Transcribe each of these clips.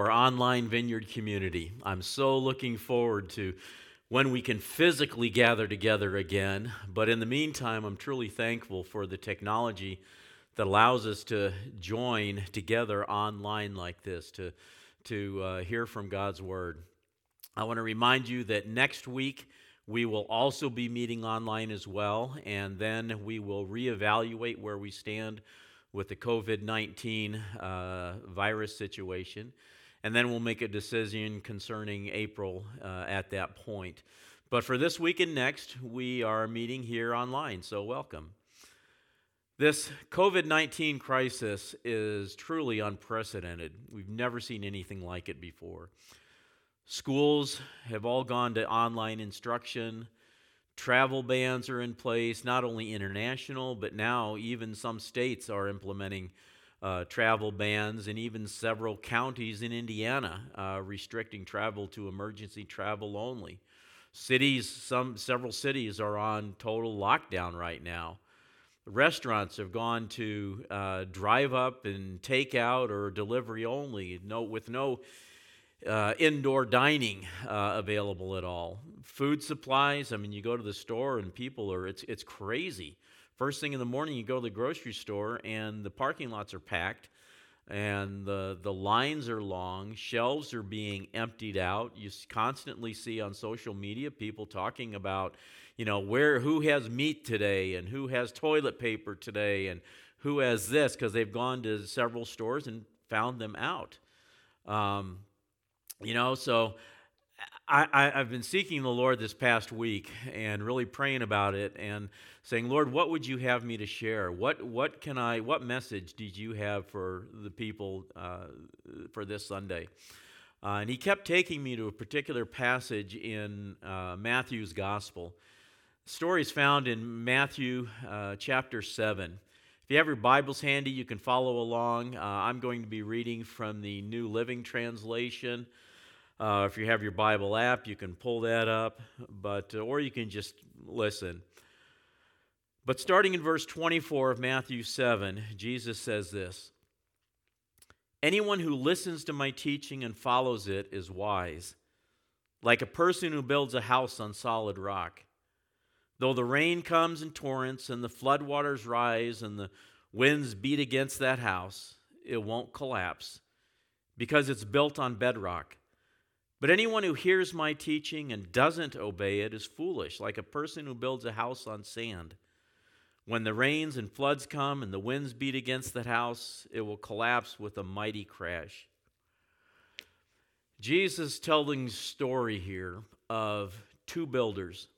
our online vineyard community. I'm so looking forward to when we can physically gather together again. But in the meantime, I'm truly thankful for the technology that allows us to join together online like this to, to uh, hear from God's Word. I want to remind you that next week we will also be meeting online as well, and then we will reevaluate where we stand with the COVID 19 uh, virus situation and then we'll make a decision concerning April uh, at that point. But for this week and next, we are meeting here online, so welcome. This COVID 19 crisis is truly unprecedented. We've never seen anything like it before. Schools have all gone to online instruction. Travel bans are in place, not only international, but now even some states are implementing uh, travel bans, and even several counties in Indiana uh, restricting travel to emergency travel only. Cities, some several cities are on total lockdown right now. Restaurants have gone to uh, drive up and take out or delivery only, no, with no uh, indoor dining uh, available at all. Food supplies, I mean, you go to the store and people are, it's, it's crazy. First thing in the morning, you go to the grocery store, and the parking lots are packed, and the, the lines are long. Shelves are being emptied out. You constantly see on social media people talking about, you know, where who has meat today, and who has toilet paper today, and who has this, because they've gone to several stores and found them out. Um, you know, so I, have been seeking the Lord this past week and really praying about it and saying, Lord, what would you have me to share? What, what can I, what message did you have for the people uh, for this Sunday? Uh, and he kept taking me to a particular passage in uh, Matthew's gospel. The story is found in Matthew uh, chapter 7. If you have your Bibles handy, you can follow along. Uh, I'm going to be reading from the New Living Translation. Uh, if you have your Bible app, you can pull that up, but uh, or you can just listen. But starting in verse 24 of Matthew 7, Jesus says this Anyone who listens to my teaching and follows it is wise, like a person who builds a house on solid rock. Though the rain comes in torrents and the floodwaters rise and the winds beat against that house, it won't collapse because it's built on bedrock. But anyone who hears my teaching and doesn't obey it is foolish, like a person who builds a house on sand. When the rains and floods come and the winds beat against that house, it will collapse with a mighty crash. Jesus telling story here of two builders.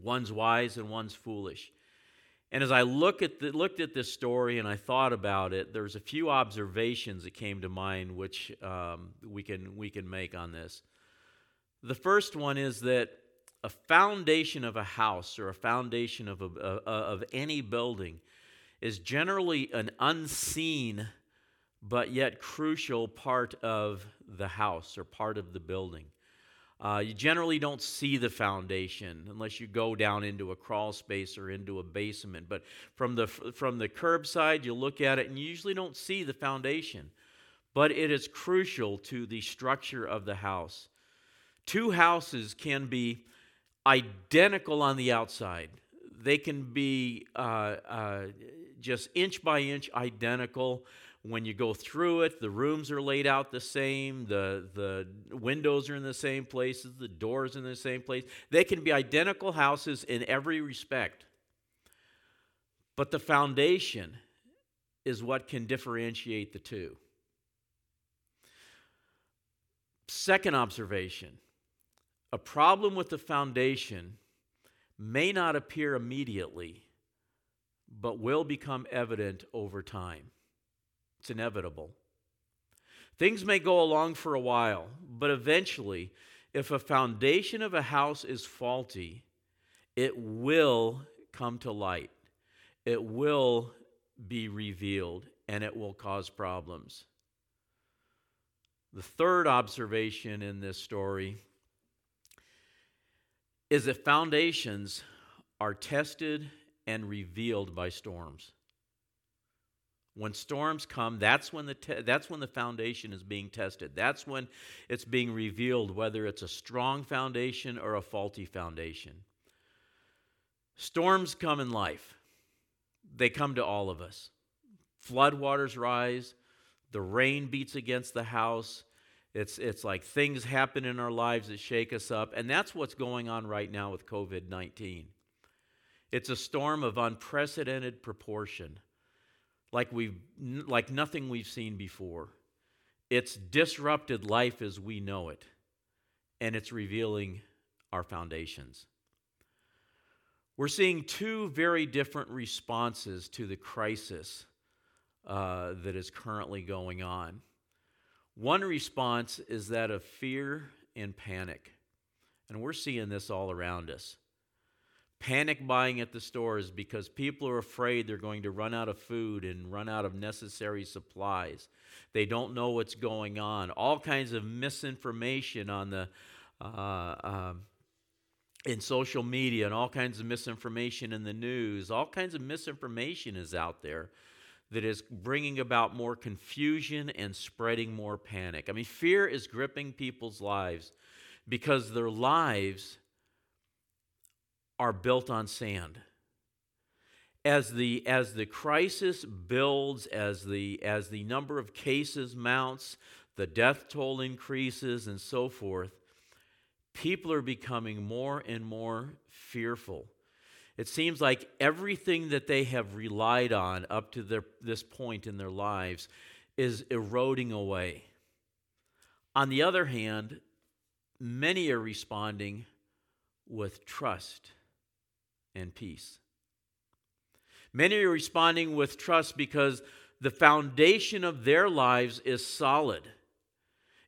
One's wise and one's foolish. And as I look at the, looked at this story and I thought about it, there's a few observations that came to mind which um, we, can, we can make on this. The first one is that a foundation of a house or a foundation of, a, of any building is generally an unseen but yet crucial part of the house or part of the building. Uh, you generally don't see the foundation unless you go down into a crawl space or into a basement. But from the, from the curbside, you look at it and you usually don't see the foundation. But it is crucial to the structure of the house. Two houses can be identical on the outside, they can be uh, uh, just inch by inch identical when you go through it, the rooms are laid out the same, the, the windows are in the same places, the doors in the same place. They can be identical houses in every respect. But the foundation is what can differentiate the two. Second observation a problem with the foundation may not appear immediately, but will become evident over time. It's inevitable. Things may go along for a while, but eventually, if a foundation of a house is faulty, it will come to light. It will be revealed and it will cause problems. The third observation in this story is that foundations are tested and revealed by storms. When storms come, that's when the te- that's when the foundation is being tested. That's when it's being revealed whether it's a strong foundation or a faulty foundation. Storms come in life. They come to all of us. Floodwaters rise, the rain beats against the house. It's, it's like things happen in our lives that shake us up. And that's what's going on right now with COVID 19. It's a storm of unprecedented proportion, like, we've, like nothing we've seen before. It's disrupted life as we know it, and it's revealing our foundations. We're seeing two very different responses to the crisis uh, that is currently going on. One response is that of fear and panic, and we're seeing this all around us. Panic buying at the stores because people are afraid they're going to run out of food and run out of necessary supplies. They don't know what's going on. All kinds of misinformation on the uh, uh, in social media and all kinds of misinformation in the news. All kinds of misinformation is out there that is bringing about more confusion and spreading more panic. I mean, fear is gripping people's lives because their lives are built on sand. As the, as the crisis builds, as the, as the number of cases mounts, the death toll increases, and so forth, people are becoming more and more fearful. It seems like everything that they have relied on up to their, this point in their lives is eroding away. On the other hand, many are responding with trust and peace. Many are responding with trust because the foundation of their lives is solid.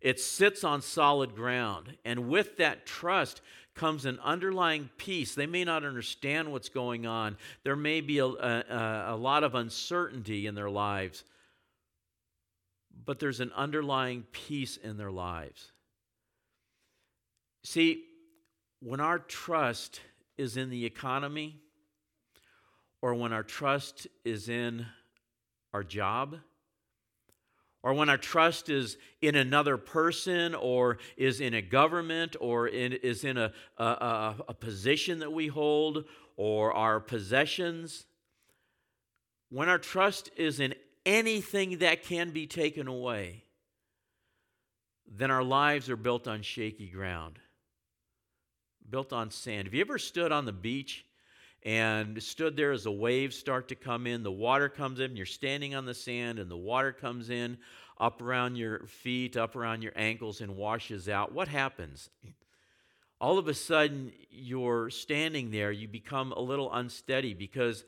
It sits on solid ground. And with that trust comes an underlying peace. They may not understand what's going on, there may be a, a, a lot of uncertainty in their lives, but there's an underlying peace in their lives. See, when our trust is in the economy, or when our trust is in our job, or when our trust is in another person, or is in a government, or in, is in a, a, a position that we hold, or our possessions, when our trust is in anything that can be taken away, then our lives are built on shaky ground built on sand. Have you ever stood on the beach and stood there as the waves start to come in? The water comes in, you're standing on the sand, and the water comes in up around your feet, up around your ankles, and washes out. What happens? All of a sudden, you're standing there, you become a little unsteady because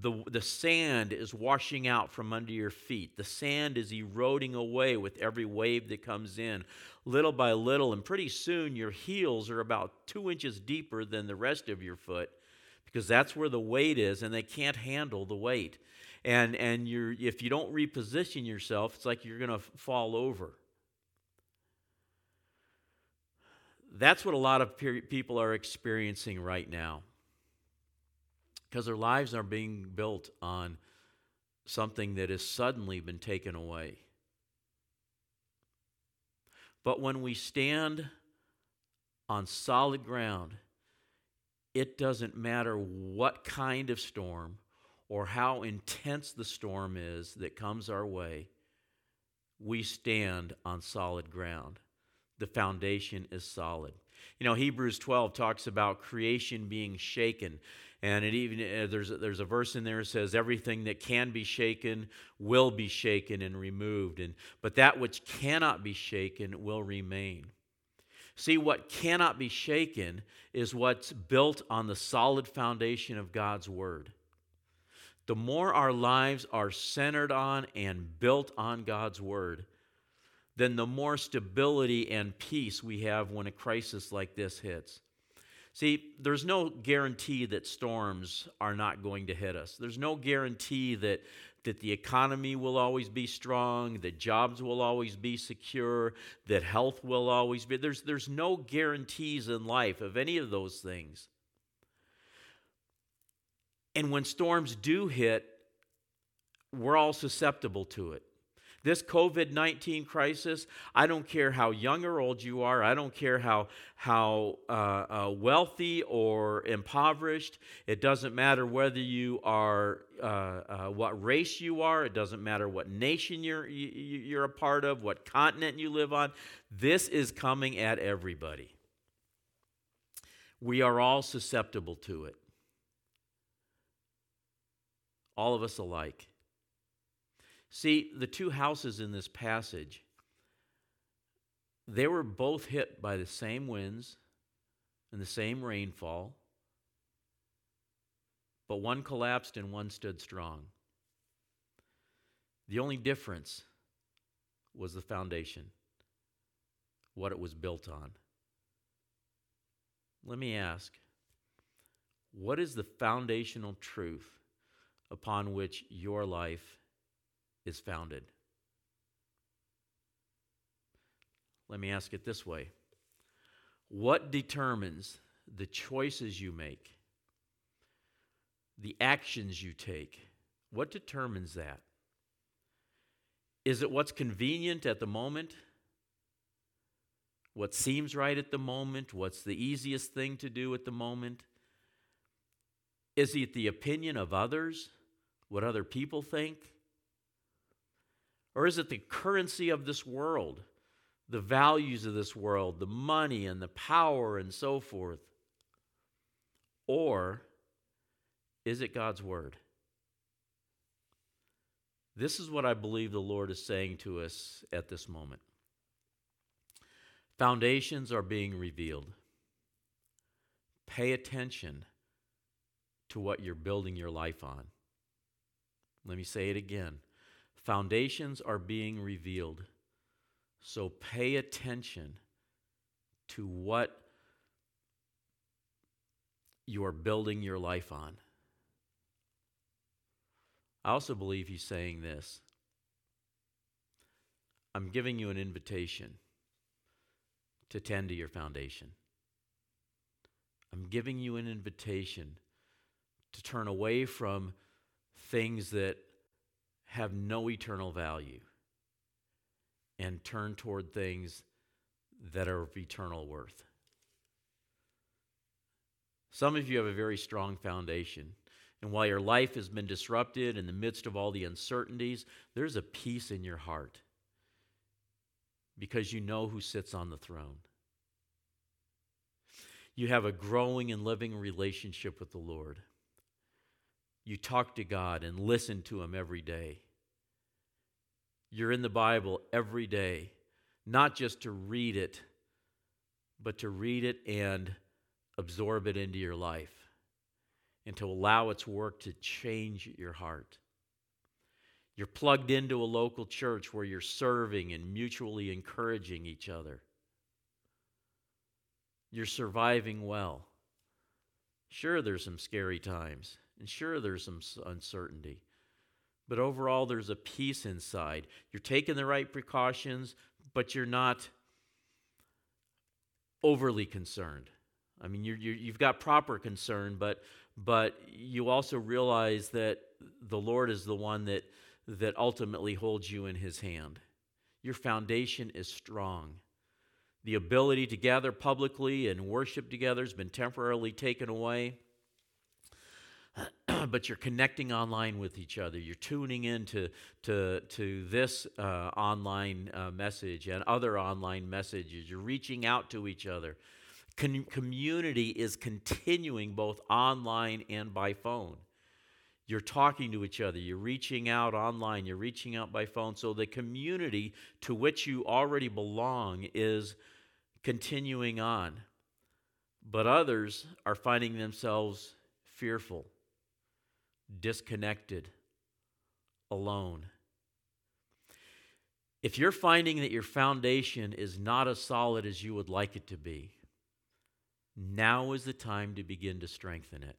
the, the sand is washing out from under your feet. The sand is eroding away with every wave that comes in, little by little. And pretty soon, your heels are about two inches deeper than the rest of your foot because that's where the weight is, and they can't handle the weight. And, and you're, if you don't reposition yourself, it's like you're going to fall over. That's what a lot of people are experiencing right now because their lives are being built on something that has suddenly been taken away. But when we stand on solid ground, it doesn't matter what kind of storm or how intense the storm is that comes our way, we stand on solid ground. The foundation is solid. You know, Hebrews 12 talks about creation being shaken. And it even uh, there's a, there's a verse in there that says everything that can be shaken will be shaken and removed, and but that which cannot be shaken will remain. See, what cannot be shaken is what's built on the solid foundation of God's word. The more our lives are centered on and built on God's word, then the more stability and peace we have when a crisis like this hits. See, there's no guarantee that storms are not going to hit us. There's no guarantee that, that the economy will always be strong, that jobs will always be secure, that health will always be. There's, there's no guarantees in life of any of those things. And when storms do hit, we're all susceptible to it. This COVID 19 crisis, I don't care how young or old you are, I don't care how, how uh, uh, wealthy or impoverished, it doesn't matter whether you are, uh, uh what race you are, it doesn't matter what nation you're, you're a part of, what continent you live on. This is coming at everybody. We are all susceptible to it. All of us alike. See, the two houses in this passage, they were both hit by the same winds and the same rainfall, but one collapsed and one stood strong. The only difference was the foundation, what it was built on. Let me ask what is the foundational truth upon which your life is founded. Let me ask it this way What determines the choices you make, the actions you take? What determines that? Is it what's convenient at the moment? What seems right at the moment? What's the easiest thing to do at the moment? Is it the opinion of others? What other people think? Or is it the currency of this world, the values of this world, the money and the power and so forth? Or is it God's Word? This is what I believe the Lord is saying to us at this moment. Foundations are being revealed. Pay attention to what you're building your life on. Let me say it again. Foundations are being revealed. So pay attention to what you are building your life on. I also believe he's saying this I'm giving you an invitation to tend to your foundation. I'm giving you an invitation to turn away from things that have no eternal value and turn toward things that are of eternal worth. Some of you have a very strong foundation. And while your life has been disrupted in the midst of all the uncertainties, there's a peace in your heart because you know who sits on the throne. You have a growing and living relationship with the Lord. You talk to God and listen to Him every day. You're in the Bible every day, not just to read it, but to read it and absorb it into your life and to allow its work to change your heart. You're plugged into a local church where you're serving and mutually encouraging each other. You're surviving well. Sure, there's some scary times. And sure, there's some uncertainty. But overall, there's a peace inside. You're taking the right precautions, but you're not overly concerned. I mean, you're, you have got proper concern, but, but you also realize that the Lord is the one that, that ultimately holds you in his hand. Your foundation is strong. The ability to gather publicly and worship together has been temporarily taken away. But you're connecting online with each other. You're tuning in to, to, to this uh, online uh, message and other online messages. You're reaching out to each other. Con- community is continuing both online and by phone. You're talking to each other. You're reaching out online. You're reaching out by phone. So the community to which you already belong is continuing on. But others are finding themselves fearful disconnected, alone. If you're finding that your foundation is not as solid as you would like it to be, now is the time to begin to strengthen it.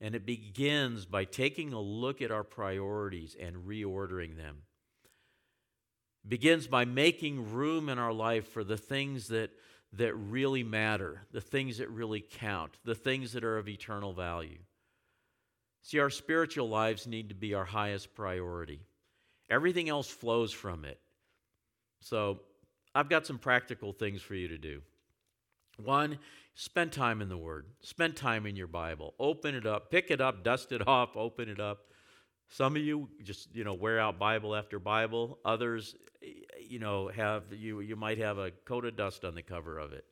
And it begins by taking a look at our priorities and reordering them. It begins by making room in our life for the things that, that really matter, the things that really count, the things that are of eternal value. See, our spiritual lives need to be our highest priority. Everything else flows from it. So, I've got some practical things for you to do. One, spend time in the Word. Spend time in your Bible. Open it up, pick it up, dust it off, open it up. Some of you just, you know, wear out Bible after Bible. Others, eh, you know, have you you might have a coat of dust on the cover of it.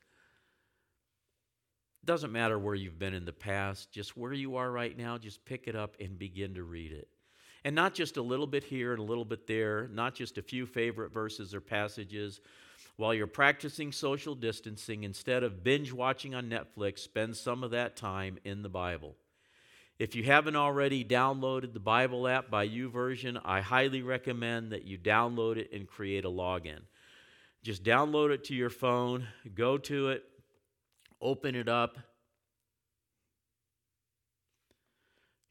Doesn't matter where you've been in the past, just where you are right now, just pick it up and begin to read it. And not just a little bit here and a little bit there, not just a few favorite verses or passages. While you're practicing social distancing, instead of binge watching on Netflix, spend some of that time in the Bible. If you haven't already downloaded the Bible app by YouVersion, I highly recommend that you download it and create a login. Just download it to your phone, go to it, open it up,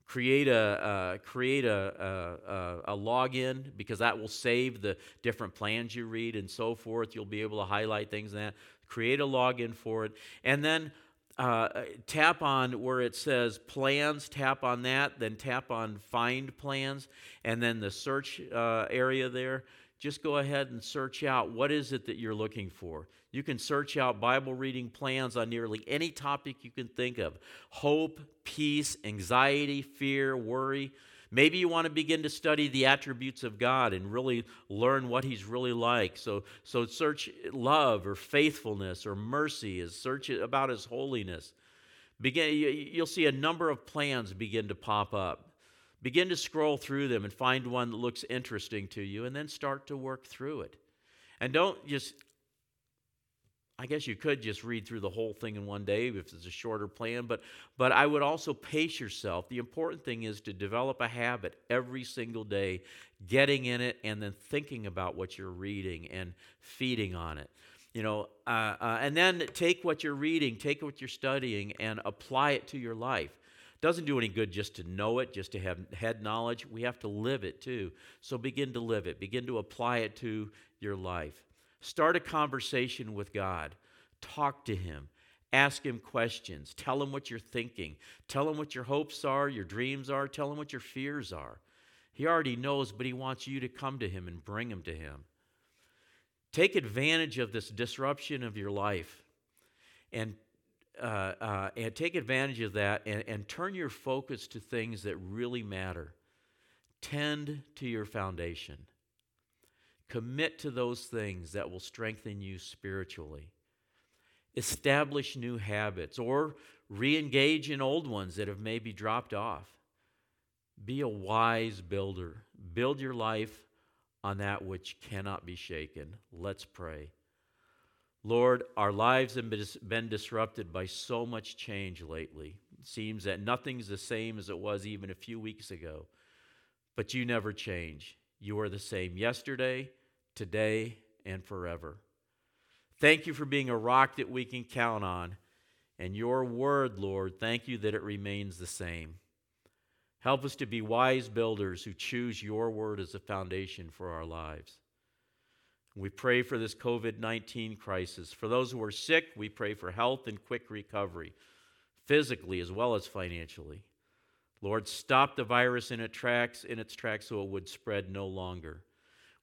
create a uh, create a, a, a, login because that will save the different plans you read and so forth. You'll be able to highlight things in that. Create a login for it, and then uh, tap on where it says plans. Tap on that, then tap on find plans, and then the search uh, area there. Just go ahead and search out what is it that you're looking for. You can search out Bible reading plans on nearly any topic you can think of hope, peace, anxiety, fear, worry. Maybe you want to begin to study the attributes of God and really learn what He's really like. So, so search love or faithfulness or mercy, is search about His holiness. Begin, you'll see a number of plans begin to pop up. Begin to scroll through them and find one that looks interesting to you, and then start to work through it. And don't just I guess you could just read through the whole thing in one day if it's a shorter plan, but, but I would also pace yourself. The important thing is to develop a habit every single day, getting in it and then thinking about what you're reading and feeding on it. You know, uh, uh, and then take what you're reading, take what you're studying, and apply it to your life. Doesn't do any good just to know it, just to have head knowledge. We have to live it too. So begin to live it, begin to apply it to your life. Start a conversation with God. Talk to Him. Ask Him questions. Tell Him what you're thinking. Tell Him what your hopes are, your dreams are. Tell Him what your fears are. He already knows, but He wants you to come to Him and bring Him to Him. Take advantage of this disruption of your life and, uh, uh, and take advantage of that and, and turn your focus to things that really matter. Tend to your foundation. Commit to those things that will strengthen you spiritually. Establish new habits or re engage in old ones that have maybe dropped off. Be a wise builder. Build your life on that which cannot be shaken. Let's pray. Lord, our lives have been disrupted by so much change lately. It seems that nothing's the same as it was even a few weeks ago. But you never change. You are the same yesterday, today, and forever. Thank you for being a rock that we can count on. And your word, Lord, thank you that it remains the same. Help us to be wise builders who choose your word as a foundation for our lives. We pray for this COVID 19 crisis. For those who are sick, we pray for health and quick recovery, physically as well as financially. Lord, stop the virus in its tracks, in its tracks so it would spread no longer.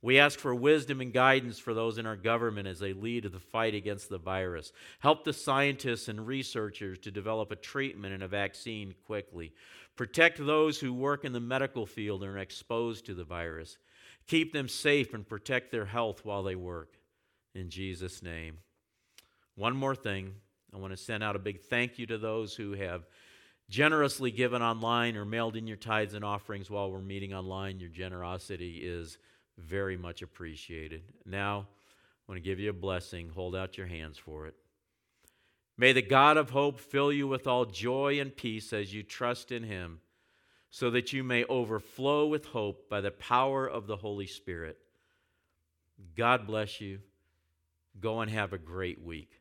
We ask for wisdom and guidance for those in our government as they lead the fight against the virus. Help the scientists and researchers to develop a treatment and a vaccine quickly. Protect those who work in the medical field and are exposed to the virus. Keep them safe and protect their health while they work. In Jesus' name. One more thing. I want to send out a big thank you to those who have generously given online or mailed in your tithes and offerings while we're meeting online. Your generosity is very much appreciated. Now, I want to give you a blessing. Hold out your hands for it. May the God of hope fill you with all joy and peace as you trust in him, so that you may overflow with hope by the power of the Holy Spirit. God bless you. Go and have a great week.